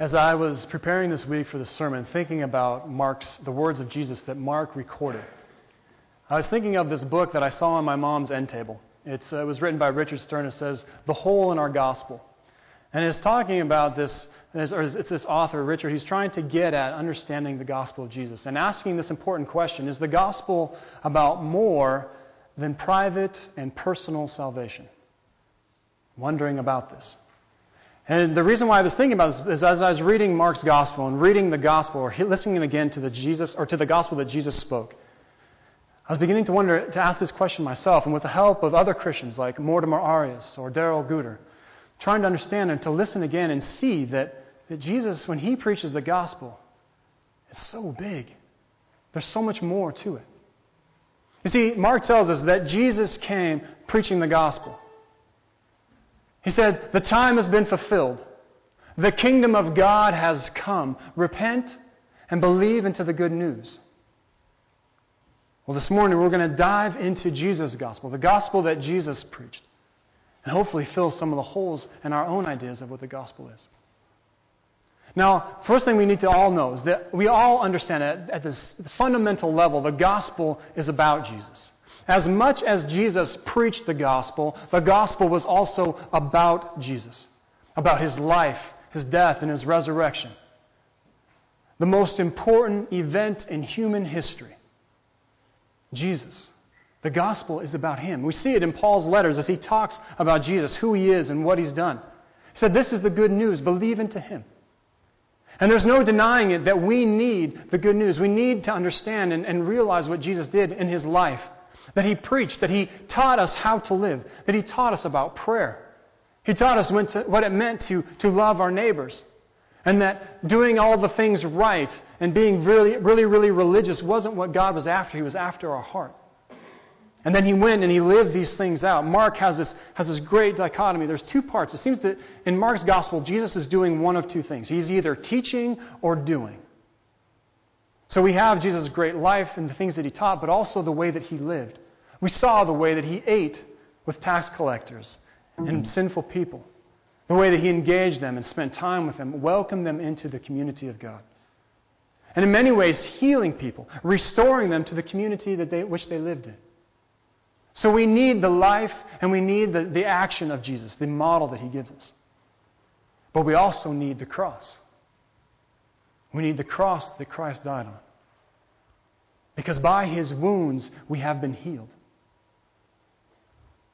as I was preparing this week for the sermon, thinking about Mark's, the words of Jesus that Mark recorded, I was thinking of this book that I saw on my mom's end table. Uh, it was written by Richard Stearns. It says, The Hole in Our Gospel. And it's talking about this, or it's this author, Richard, he's trying to get at understanding the gospel of Jesus and asking this important question Is the gospel about more than private and personal salvation? Wondering about this. And the reason why I was thinking about this is as I was reading Mark's gospel and reading the gospel or listening again to the Jesus or to the gospel that Jesus spoke, I was beginning to wonder to ask this question myself, and with the help of other Christians like Mortimer Arias or Darrell Guder, trying to understand and to listen again and see that, that Jesus, when he preaches the gospel, is so big. There's so much more to it. You see, Mark tells us that Jesus came preaching the gospel. He said, The time has been fulfilled. The kingdom of God has come. Repent and believe into the good news. Well, this morning we're going to dive into Jesus' gospel, the gospel that Jesus preached, and hopefully fill some of the holes in our own ideas of what the gospel is. Now, first thing we need to all know is that we all understand that at this fundamental level, the gospel is about Jesus. As much as Jesus preached the gospel, the gospel was also about Jesus, about his life, his death, and his resurrection. The most important event in human history. Jesus. The gospel is about him. We see it in Paul's letters as he talks about Jesus, who he is, and what he's done. He said, This is the good news. Believe into him. And there's no denying it that we need the good news. We need to understand and, and realize what Jesus did in his life that he preached, that he taught us how to live, that he taught us about prayer. He taught us what it meant to, to love our neighbors. And that doing all the things right and being really, really, really religious wasn't what God was after. He was after our heart. And then he went and he lived these things out. Mark has this, has this great dichotomy. There's two parts. It seems that in Mark's gospel, Jesus is doing one of two things. He's either teaching or doing. So we have Jesus' great life and the things that he taught, but also the way that he lived. We saw the way that he ate with tax collectors and sinful people, the way that he engaged them and spent time with them, welcomed them into the community of God. And in many ways, healing people, restoring them to the community that they, which they lived in. So we need the life and we need the, the action of Jesus, the model that he gives us. But we also need the cross. We need the cross that Christ died on. Because by his wounds we have been healed.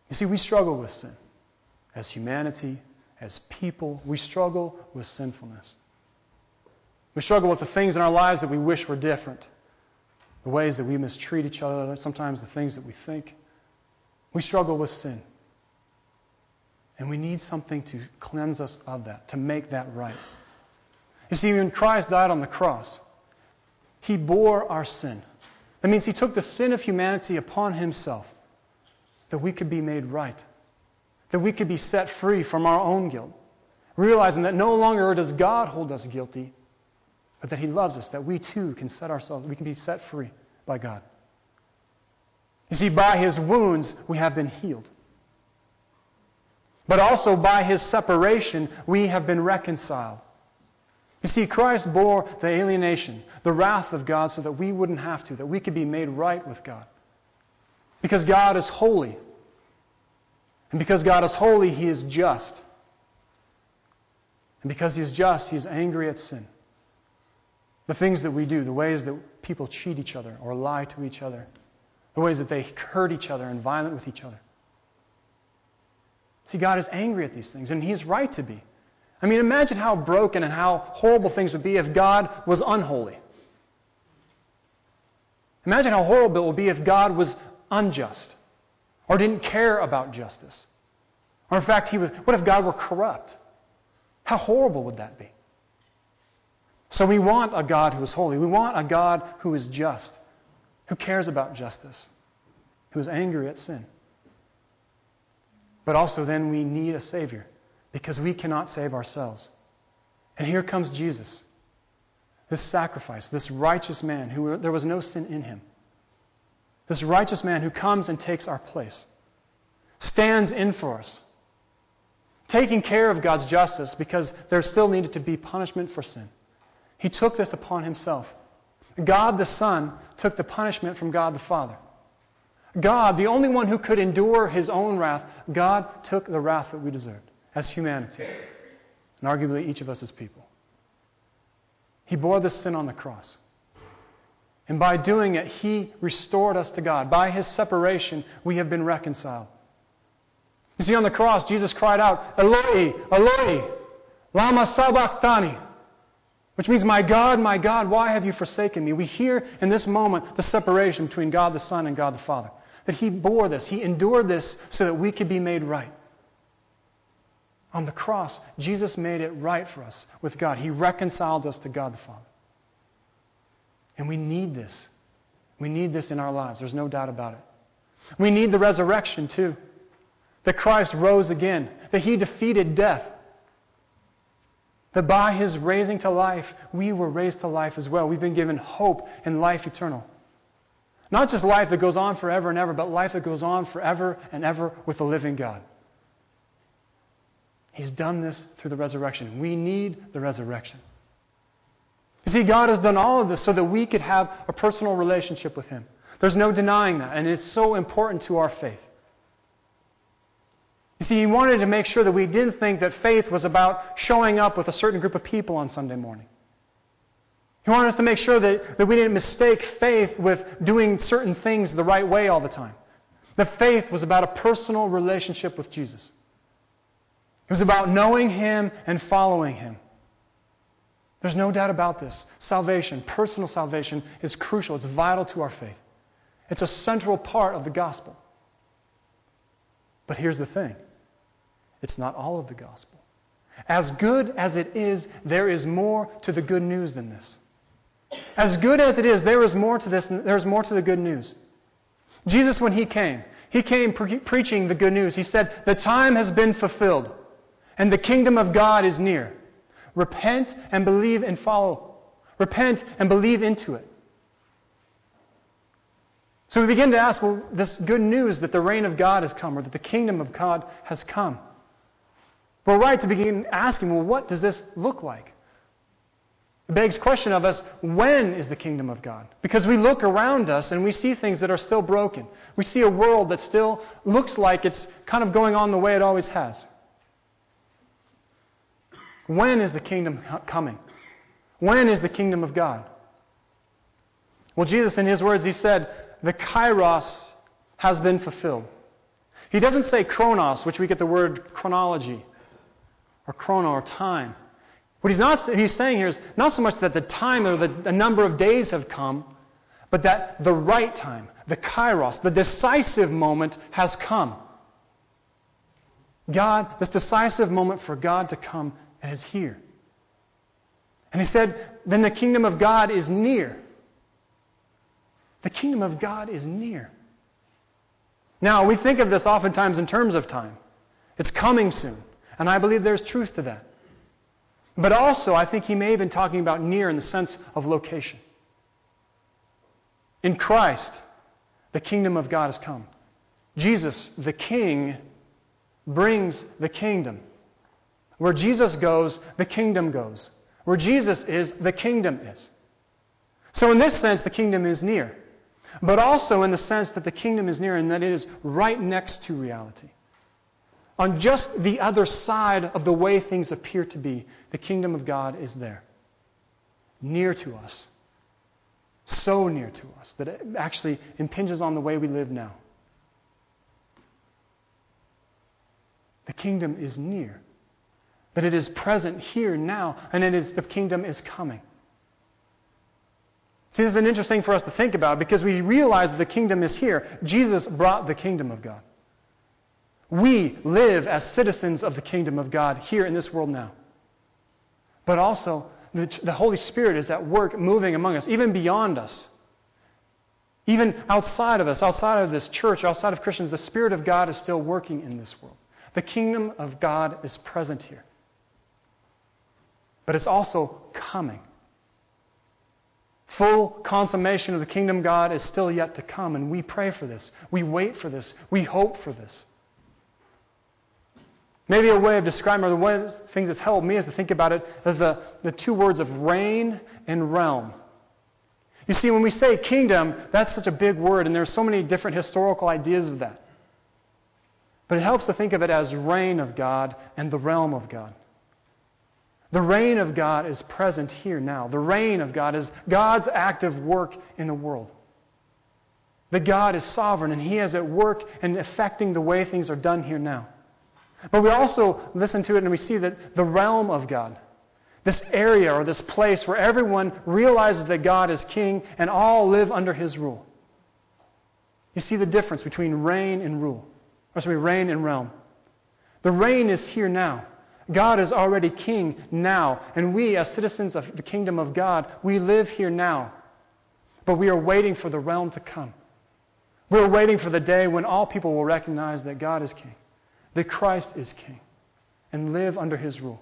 You see, we struggle with sin. As humanity, as people, we struggle with sinfulness. We struggle with the things in our lives that we wish were different, the ways that we mistreat each other, sometimes the things that we think. We struggle with sin. And we need something to cleanse us of that, to make that right. You see, when Christ died on the cross, he bore our sin. That means he took the sin of humanity upon himself that we could be made right, that we could be set free from our own guilt, realizing that no longer does God hold us guilty, but that he loves us, that we too can set ourselves, we can be set free by God. You see, by his wounds, we have been healed. But also by his separation, we have been reconciled. You see, Christ bore the alienation, the wrath of God, so that we wouldn't have to, that we could be made right with God. Because God is holy. And because God is holy, He is just. And because He is just, He is angry at sin. The things that we do, the ways that people cheat each other or lie to each other, the ways that they hurt each other and violent with each other. See, God is angry at these things, and He is right to be. I mean, imagine how broken and how horrible things would be if God was unholy. Imagine how horrible it would be if God was unjust or didn't care about justice. Or in fact, he was, what if God were corrupt? How horrible would that be? So we want a God who is holy. We want a God who is just, who cares about justice, who is angry at sin. But also, then we need a Savior because we cannot save ourselves. And here comes Jesus, this sacrifice, this righteous man who there was no sin in him. This righteous man who comes and takes our place, stands in for us, taking care of God's justice because there still needed to be punishment for sin. He took this upon himself. God the Son took the punishment from God the Father. God, the only one who could endure his own wrath, God took the wrath that we deserved as humanity, and arguably each of us as people. He bore the sin on the cross. And by doing it, He restored us to God. By His separation, we have been reconciled. You see, on the cross, Jesus cried out, Eloi, Eloi, lama sabachthani, which means, My God, my God, why have you forsaken me? We hear in this moment the separation between God the Son and God the Father. That He bore this, He endured this so that we could be made right. On the cross, Jesus made it right for us with God. He reconciled us to God the Father. And we need this. We need this in our lives. There's no doubt about it. We need the resurrection, too. That Christ rose again, that He defeated death. That by His raising to life, we were raised to life as well. We've been given hope and life eternal. Not just life that goes on forever and ever, but life that goes on forever and ever with the living God. He's done this through the resurrection. We need the resurrection. You see, God has done all of this so that we could have a personal relationship with Him. There's no denying that, and it's so important to our faith. You see, He wanted to make sure that we didn't think that faith was about showing up with a certain group of people on Sunday morning. He wanted us to make sure that, that we didn't mistake faith with doing certain things the right way all the time. That faith was about a personal relationship with Jesus. It was about knowing Him and following Him. There's no doubt about this. Salvation, personal salvation, is crucial. It's vital to our faith. It's a central part of the gospel. But here's the thing it's not all of the gospel. As good as it is, there is more to the good news than this. As good as it is, there is more to this, there's more to the good news. Jesus, when he came, he came pre- preaching the good news. He said, The time has been fulfilled, and the kingdom of God is near. Repent and believe and follow. Repent and believe into it. So we begin to ask, well, this good news that the reign of God has come or that the kingdom of God has come. We're right to begin asking, well, what does this look like? It begs question of us, when is the kingdom of God? Because we look around us and we see things that are still broken. We see a world that still looks like it's kind of going on the way it always has. When is the kingdom coming? When is the kingdom of God? Well, Jesus, in his words, he said, the kairos has been fulfilled. He doesn't say chronos, which we get the word chronology, or chrono, or time. What he's, not, he's saying here is not so much that the time or the, the number of days have come, but that the right time, the kairos, the decisive moment has come. God, this decisive moment for God to come is here. And he said, then the kingdom of God is near. The kingdom of God is near. Now, we think of this oftentimes in terms of time. It's coming soon. And I believe there's truth to that. But also, I think he may have been talking about near in the sense of location. In Christ, the kingdom of God has come. Jesus, the King, brings the kingdom. Where Jesus goes, the kingdom goes. Where Jesus is, the kingdom is. So, in this sense, the kingdom is near. But also in the sense that the kingdom is near and that it is right next to reality. On just the other side of the way things appear to be, the kingdom of God is there. Near to us. So near to us that it actually impinges on the way we live now. The kingdom is near that it is present here now, and it is the kingdom is coming. See, this is an interesting thing for us to think about because we realize that the kingdom is here. Jesus brought the kingdom of God. We live as citizens of the kingdom of God here in this world now. But also, the, the Holy Spirit is at work moving among us, even beyond us. Even outside of us, outside of this church, outside of Christians, the Spirit of God is still working in this world. The kingdom of God is present here but it's also coming. Full consummation of the kingdom of God is still yet to come, and we pray for this. We wait for this. We hope for this. Maybe a way of describing, or the things that's helped me is to think about it the, the two words of reign and realm. You see, when we say kingdom, that's such a big word, and there's so many different historical ideas of that. But it helps to think of it as reign of God and the realm of God. The reign of God is present here now. The reign of God is God's active work in the world. That God is sovereign and He is at work and affecting the way things are done here now. But we also listen to it and we see that the realm of God, this area or this place where everyone realizes that God is king and all live under His rule. You see the difference between reign and rule. Or sorry, reign and realm. The reign is here now. God is already king now. And we, as citizens of the kingdom of God, we live here now. But we are waiting for the realm to come. We're waiting for the day when all people will recognize that God is king, that Christ is king, and live under his rule.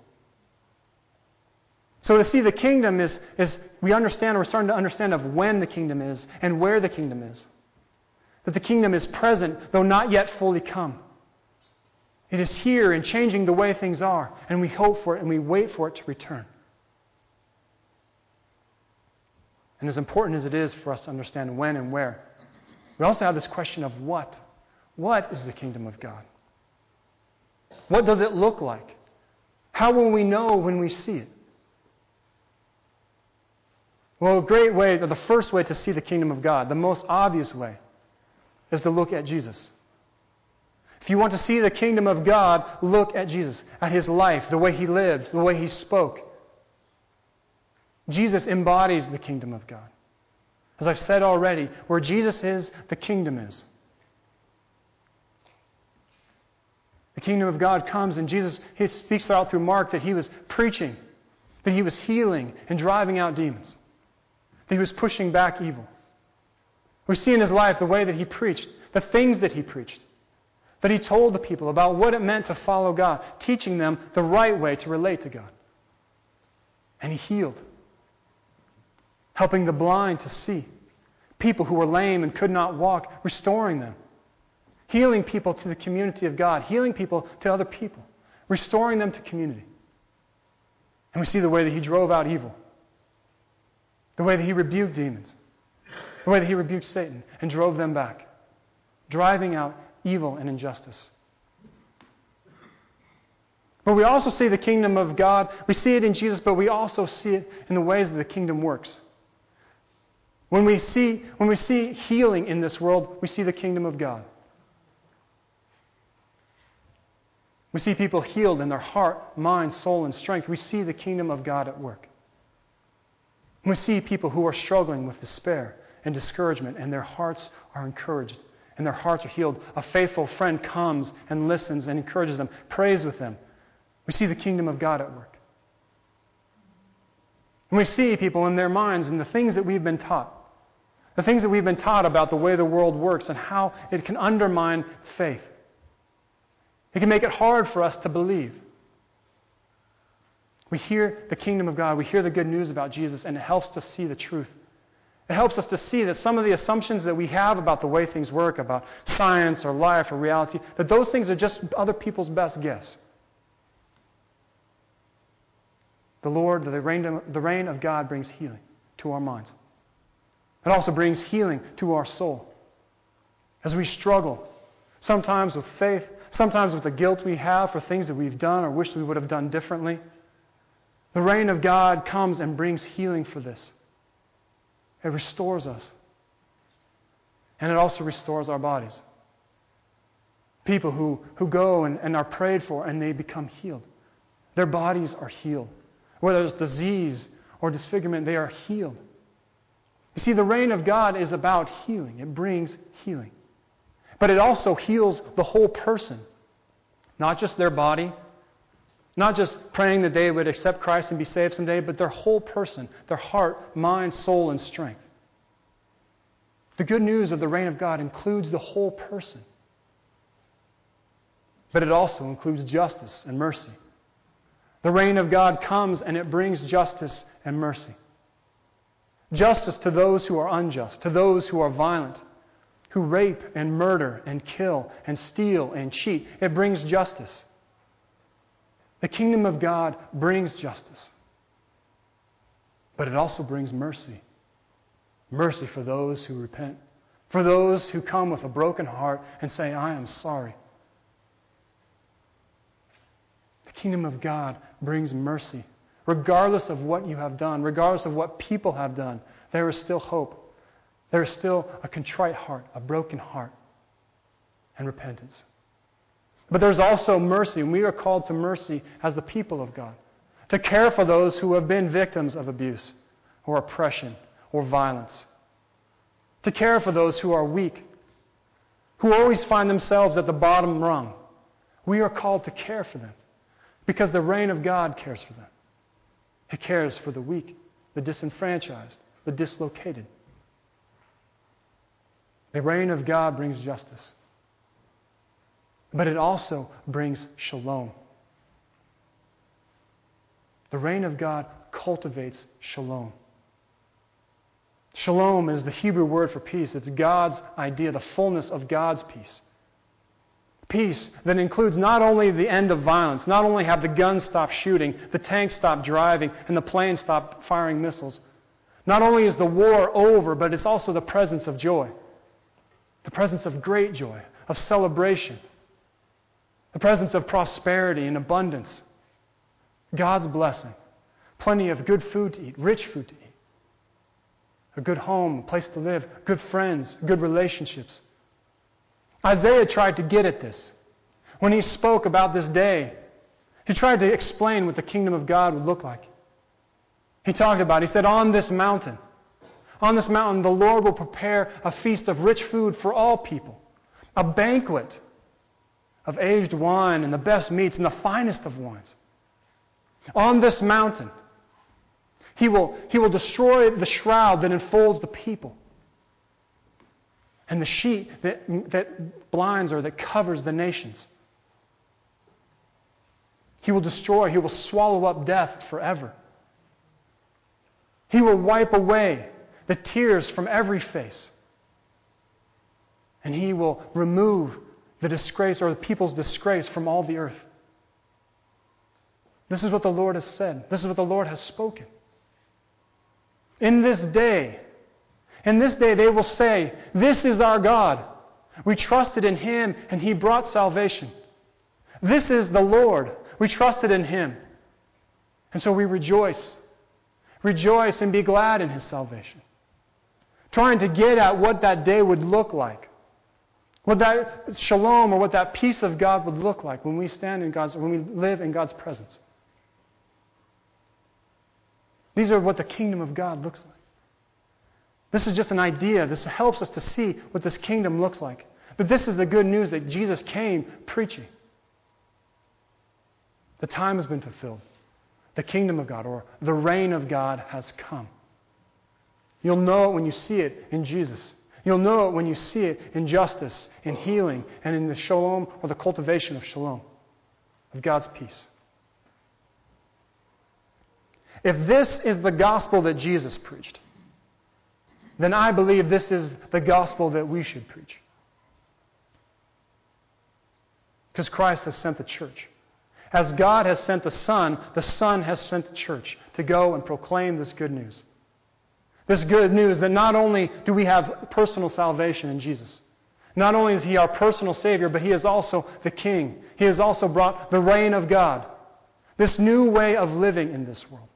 So to see the kingdom is, is we understand, we're starting to understand of when the kingdom is and where the kingdom is. That the kingdom is present, though not yet fully come. It is here and changing the way things are, and we hope for it and we wait for it to return. And as important as it is for us to understand when and where, we also have this question of what. What is the kingdom of God? What does it look like? How will we know when we see it? Well, a great way, the first way to see the kingdom of God, the most obvious way, is to look at Jesus. If you want to see the kingdom of God, look at Jesus, at his life, the way he lived, the way he spoke. Jesus embodies the kingdom of God. As I've said already, where Jesus is, the kingdom is. The kingdom of God comes, and Jesus he speaks out through Mark that he was preaching, that he was healing and driving out demons, that he was pushing back evil. We see in his life the way that he preached, the things that he preached, that he told the people about what it meant to follow God, teaching them the right way to relate to God. And he healed, helping the blind to see, people who were lame and could not walk, restoring them, healing people to the community of God, healing people to other people, restoring them to community. And we see the way that he drove out evil, the way that he rebuked demons the way that he rebuked Satan and drove them back, driving out evil and injustice. But we also see the kingdom of God. We see it in Jesus, but we also see it in the ways that the kingdom works. When we see, when we see healing in this world, we see the kingdom of God. We see people healed in their heart, mind, soul, and strength. We see the kingdom of God at work. We see people who are struggling with despair and discouragement, and their hearts are encouraged and their hearts are healed. A faithful friend comes and listens and encourages them, prays with them. We see the kingdom of God at work. And we see people in their minds and the things that we've been taught, the things that we've been taught about the way the world works and how it can undermine faith. It can make it hard for us to believe. We hear the kingdom of God, we hear the good news about Jesus, and it helps to see the truth it helps us to see that some of the assumptions that we have about the way things work, about science or life or reality, that those things are just other people's best guess. The Lord, the reign, the reign of God brings healing to our minds. It also brings healing to our soul. As we struggle, sometimes with faith, sometimes with the guilt we have for things that we've done or wish we would have done differently, the reign of God comes and brings healing for this. It restores us. And it also restores our bodies. People who, who go and, and are prayed for and they become healed. Their bodies are healed. Whether it's disease or disfigurement, they are healed. You see, the reign of God is about healing, it brings healing. But it also heals the whole person, not just their body, not just praying that they would accept Christ and be saved someday, but their whole person, their heart, mind, soul, and strength. The good news of the reign of God includes the whole person, but it also includes justice and mercy. The reign of God comes and it brings justice and mercy. Justice to those who are unjust, to those who are violent, who rape and murder and kill and steal and cheat. It brings justice. The kingdom of God brings justice, but it also brings mercy. Mercy for those who repent, for those who come with a broken heart and say, I am sorry. The kingdom of God brings mercy. Regardless of what you have done, regardless of what people have done, there is still hope. There is still a contrite heart, a broken heart, and repentance. But there's also mercy, and we are called to mercy as the people of God, to care for those who have been victims of abuse or oppression or violence, to care for those who are weak, who always find themselves at the bottom rung. We are called to care for them because the reign of God cares for them. It cares for the weak, the disenfranchised, the dislocated. The reign of God brings justice, but it also brings shalom. The reign of God cultivates shalom. Shalom is the Hebrew word for peace. It's God's idea, the fullness of God's peace. Peace that includes not only the end of violence, not only have the guns stop shooting, the tanks stop driving, and the planes stop firing missiles. Not only is the war over, but it's also the presence of joy. The presence of great joy, of celebration. The presence of prosperity and abundance. God's blessing. Plenty of good food to eat, rich food to eat. A good home, a place to live, good friends, good relationships. Isaiah tried to get at this. When he spoke about this day, he tried to explain what the kingdom of God would look like. He talked about, it. he said, On this mountain, on this mountain, the Lord will prepare a feast of rich food for all people, a banquet of aged wine and the best meats and the finest of wines. On this mountain, he will, he will destroy the shroud that enfolds the people and the sheet that, that blinds or that covers the nations. He will destroy, he will swallow up death forever. He will wipe away the tears from every face. And he will remove the disgrace or the people's disgrace from all the earth. This is what the Lord has said. This is what the Lord has spoken. In this day, in this day they will say, This is our God. We trusted in him and he brought salvation. This is the Lord. We trusted in him. And so we rejoice. Rejoice and be glad in his salvation. Trying to get at what that day would look like. What that shalom or what that peace of God would look like when we stand in God's, when we live in God's presence. These are what the kingdom of God looks like. This is just an idea. This helps us to see what this kingdom looks like. But this is the good news that Jesus came preaching. The time has been fulfilled. The kingdom of God or the reign of God has come. You'll know it when you see it in Jesus. You'll know it when you see it in justice, in healing, and in the shalom or the cultivation of shalom, of God's peace. If this is the gospel that Jesus preached, then I believe this is the gospel that we should preach. Because Christ has sent the church. As God has sent the Son, the Son has sent the church to go and proclaim this good news. This good news that not only do we have personal salvation in Jesus, not only is He our personal Savior, but He is also the King. He has also brought the reign of God, this new way of living in this world.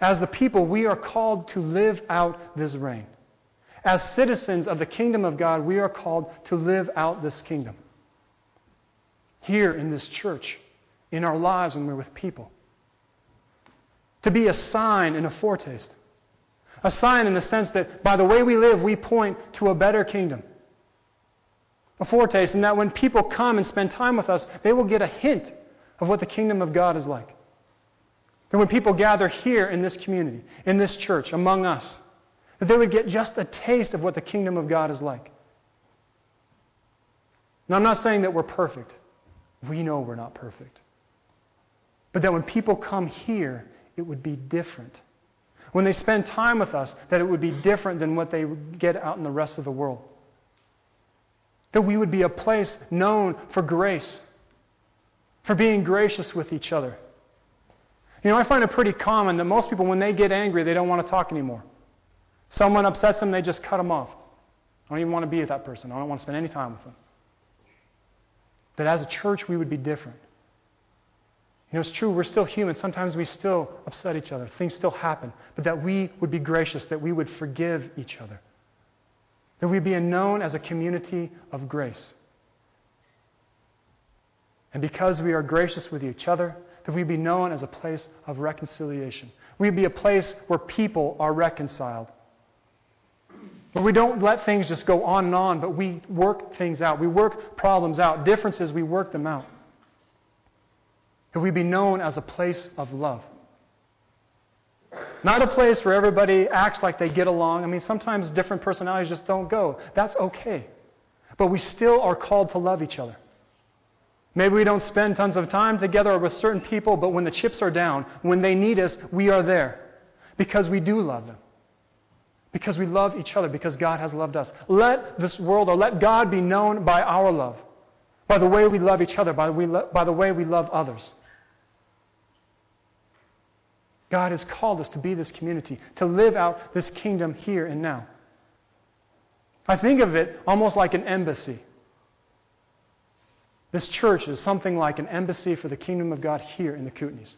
As the people, we are called to live out this reign. As citizens of the kingdom of God, we are called to live out this kingdom. Here in this church, in our lives when we're with people. To be a sign and a foretaste. A sign in the sense that by the way we live, we point to a better kingdom. A foretaste, and that when people come and spend time with us, they will get a hint of what the kingdom of God is like. That when people gather here in this community, in this church, among us, that they would get just a taste of what the kingdom of God is like. Now, I'm not saying that we're perfect. We know we're not perfect. But that when people come here, it would be different. When they spend time with us, that it would be different than what they get out in the rest of the world. That we would be a place known for grace, for being gracious with each other. You know, I find it pretty common that most people, when they get angry, they don't want to talk anymore. Someone upsets them, they just cut them off. I don't even want to be with that person. I don't want to spend any time with them. That as a church, we would be different. You know, it's true, we're still human. Sometimes we still upset each other. Things still happen. But that we would be gracious, that we would forgive each other. That we'd be known as a community of grace. And because we are gracious with each other, that we be known as a place of reconciliation. We'd be a place where people are reconciled. Where we don't let things just go on and on, but we work things out. We work problems out. Differences, we work them out. That we be known as a place of love. Not a place where everybody acts like they get along. I mean, sometimes different personalities just don't go. That's okay. But we still are called to love each other. Maybe we don't spend tons of time together with certain people, but when the chips are down, when they need us, we are there because we do love them. Because we love each other, because God has loved us. Let this world, or let God be known by our love, by the way we love each other, by by the way we love others. God has called us to be this community, to live out this kingdom here and now. I think of it almost like an embassy. This church is something like an embassy for the kingdom of God here in the Kootenays.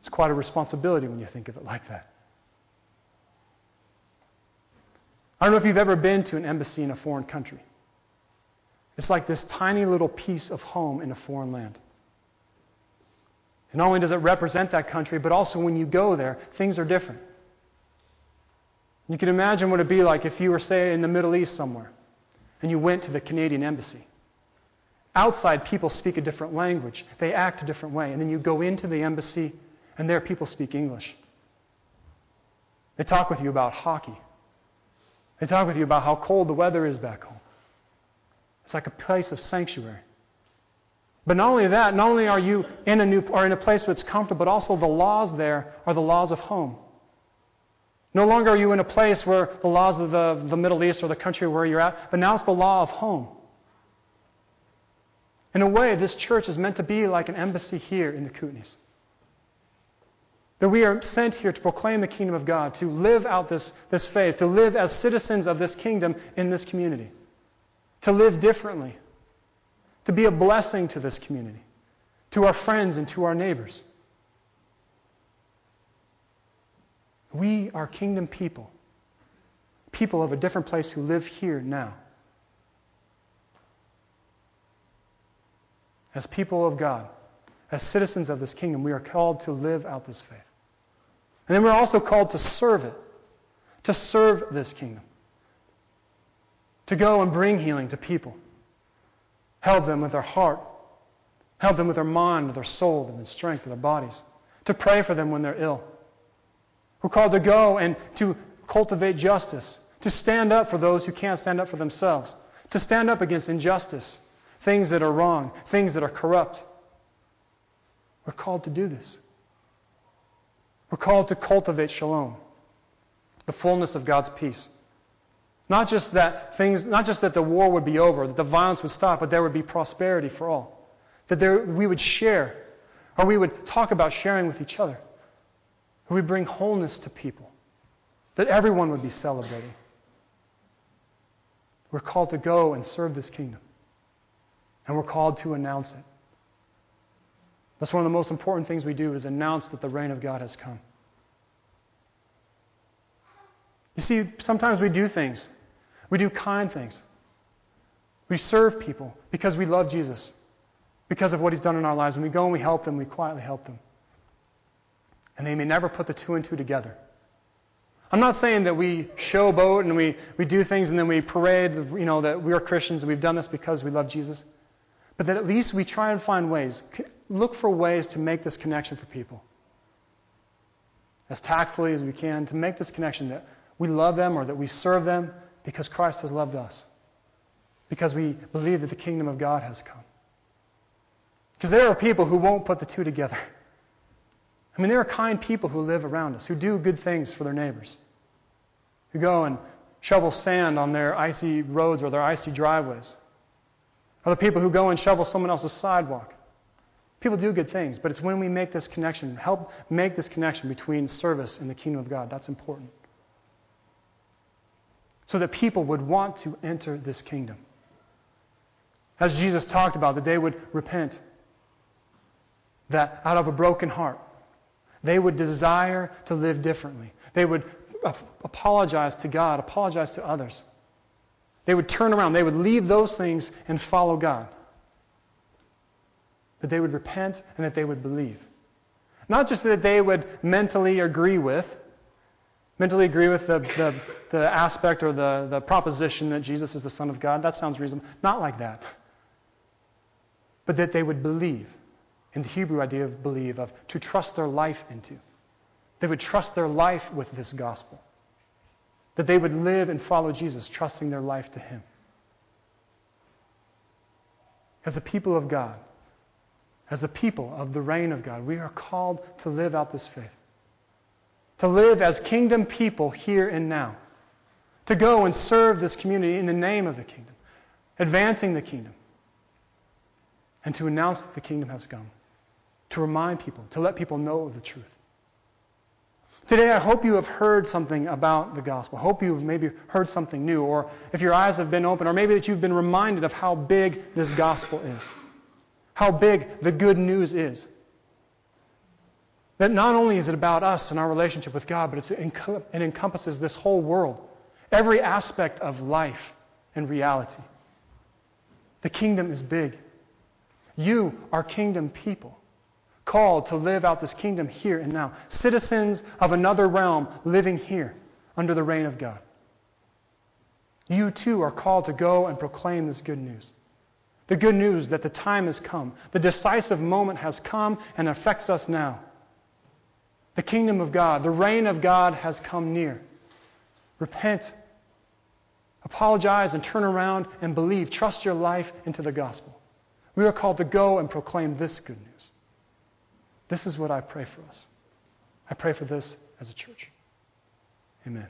It's quite a responsibility when you think of it like that. I don't know if you've ever been to an embassy in a foreign country. It's like this tiny little piece of home in a foreign land. And not only does it represent that country, but also when you go there, things are different. You can imagine what it'd be like if you were, say, in the Middle East somewhere and you went to the Canadian embassy. Outside, people speak a different language, they act a different way. And then you go into the embassy, and there people speak English. They talk with you about hockey, they talk with you about how cold the weather is back home. It's like a place of sanctuary. But not only that, not only are you in a new or in a place that's comfortable, but also the laws there are the laws of home. No longer are you in a place where the laws of the, the Middle East or the country where you're at, but now it's the law of home. In a way, this church is meant to be like an embassy here in the Kootenays. That we are sent here to proclaim the kingdom of God, to live out this, this faith, to live as citizens of this kingdom in this community, to live differently, to be a blessing to this community, to our friends and to our neighbors. We are kingdom people, people of a different place who live here now. As people of God, as citizens of this kingdom, we are called to live out this faith. And then we're also called to serve it, to serve this kingdom, to go and bring healing to people, help them with their heart, help them with their mind, with their soul, and the strength of their bodies, to pray for them when they're ill. We're called to go and to cultivate justice, to stand up for those who can't stand up for themselves, to stand up against injustice, things that are wrong, things that are corrupt. We're called to do this. We're called to cultivate shalom, the fullness of God's peace. Not just that things, not just that the war would be over, that the violence would stop, but there would be prosperity for all. That there, we would share, or we would talk about sharing with each other. Or we bring wholeness to people. That everyone would be celebrating. We're called to go and serve this kingdom. And we're called to announce it. That's one of the most important things we do is announce that the reign of God has come. You see, sometimes we do things. We do kind things. We serve people because we love Jesus, because of what he's done in our lives. And we go and we help them, we quietly help them. And they may never put the two and two together. I'm not saying that we showboat and we, we do things and then we parade, you know, that we are Christians and we've done this because we love Jesus. But that at least we try and find ways, look for ways to make this connection for people. As tactfully as we can, to make this connection that we love them or that we serve them because Christ has loved us. Because we believe that the kingdom of God has come. Because there are people who won't put the two together. I mean, there are kind people who live around us, who do good things for their neighbors, who go and shovel sand on their icy roads or their icy driveways, or the people who go and shovel someone else's sidewalk. People do good things, but it's when we make this connection, help make this connection between service and the kingdom of God. That's important. So that people would want to enter this kingdom. As Jesus talked about, that they would repent, that out of a broken heart, they would desire to live differently. They would apologize to God, apologize to others. They would turn around, they would leave those things and follow God. That they would repent and that they would believe. Not just that they would mentally agree with, mentally agree with the, the, the aspect or the, the proposition that Jesus is the Son of God. That sounds reasonable. Not like that. But that they would believe. In the Hebrew idea of believe, of to trust their life into. They would trust their life with this gospel. That they would live and follow Jesus, trusting their life to Him. As a people of God, as the people of the reign of God, we are called to live out this faith. To live as kingdom people here and now. To go and serve this community in the name of the kingdom, advancing the kingdom. And to announce that the kingdom has come. To remind people, to let people know of the truth. Today, I hope you have heard something about the gospel. I hope you've maybe heard something new, or if your eyes have been open, or maybe that you've been reminded of how big this gospel is, how big the good news is. That not only is it about us and our relationship with God, but it encompasses this whole world, every aspect of life and reality. The kingdom is big. You are kingdom people called to live out this kingdom here and now. Citizens of another realm living here under the reign of God. You too are called to go and proclaim this good news. The good news that the time has come. The decisive moment has come and affects us now. The kingdom of God, the reign of God has come near. Repent, apologize, and turn around and believe. Trust your life into the gospel. We are called to go and proclaim this good news. This is what I pray for us. I pray for this as a church. Amen.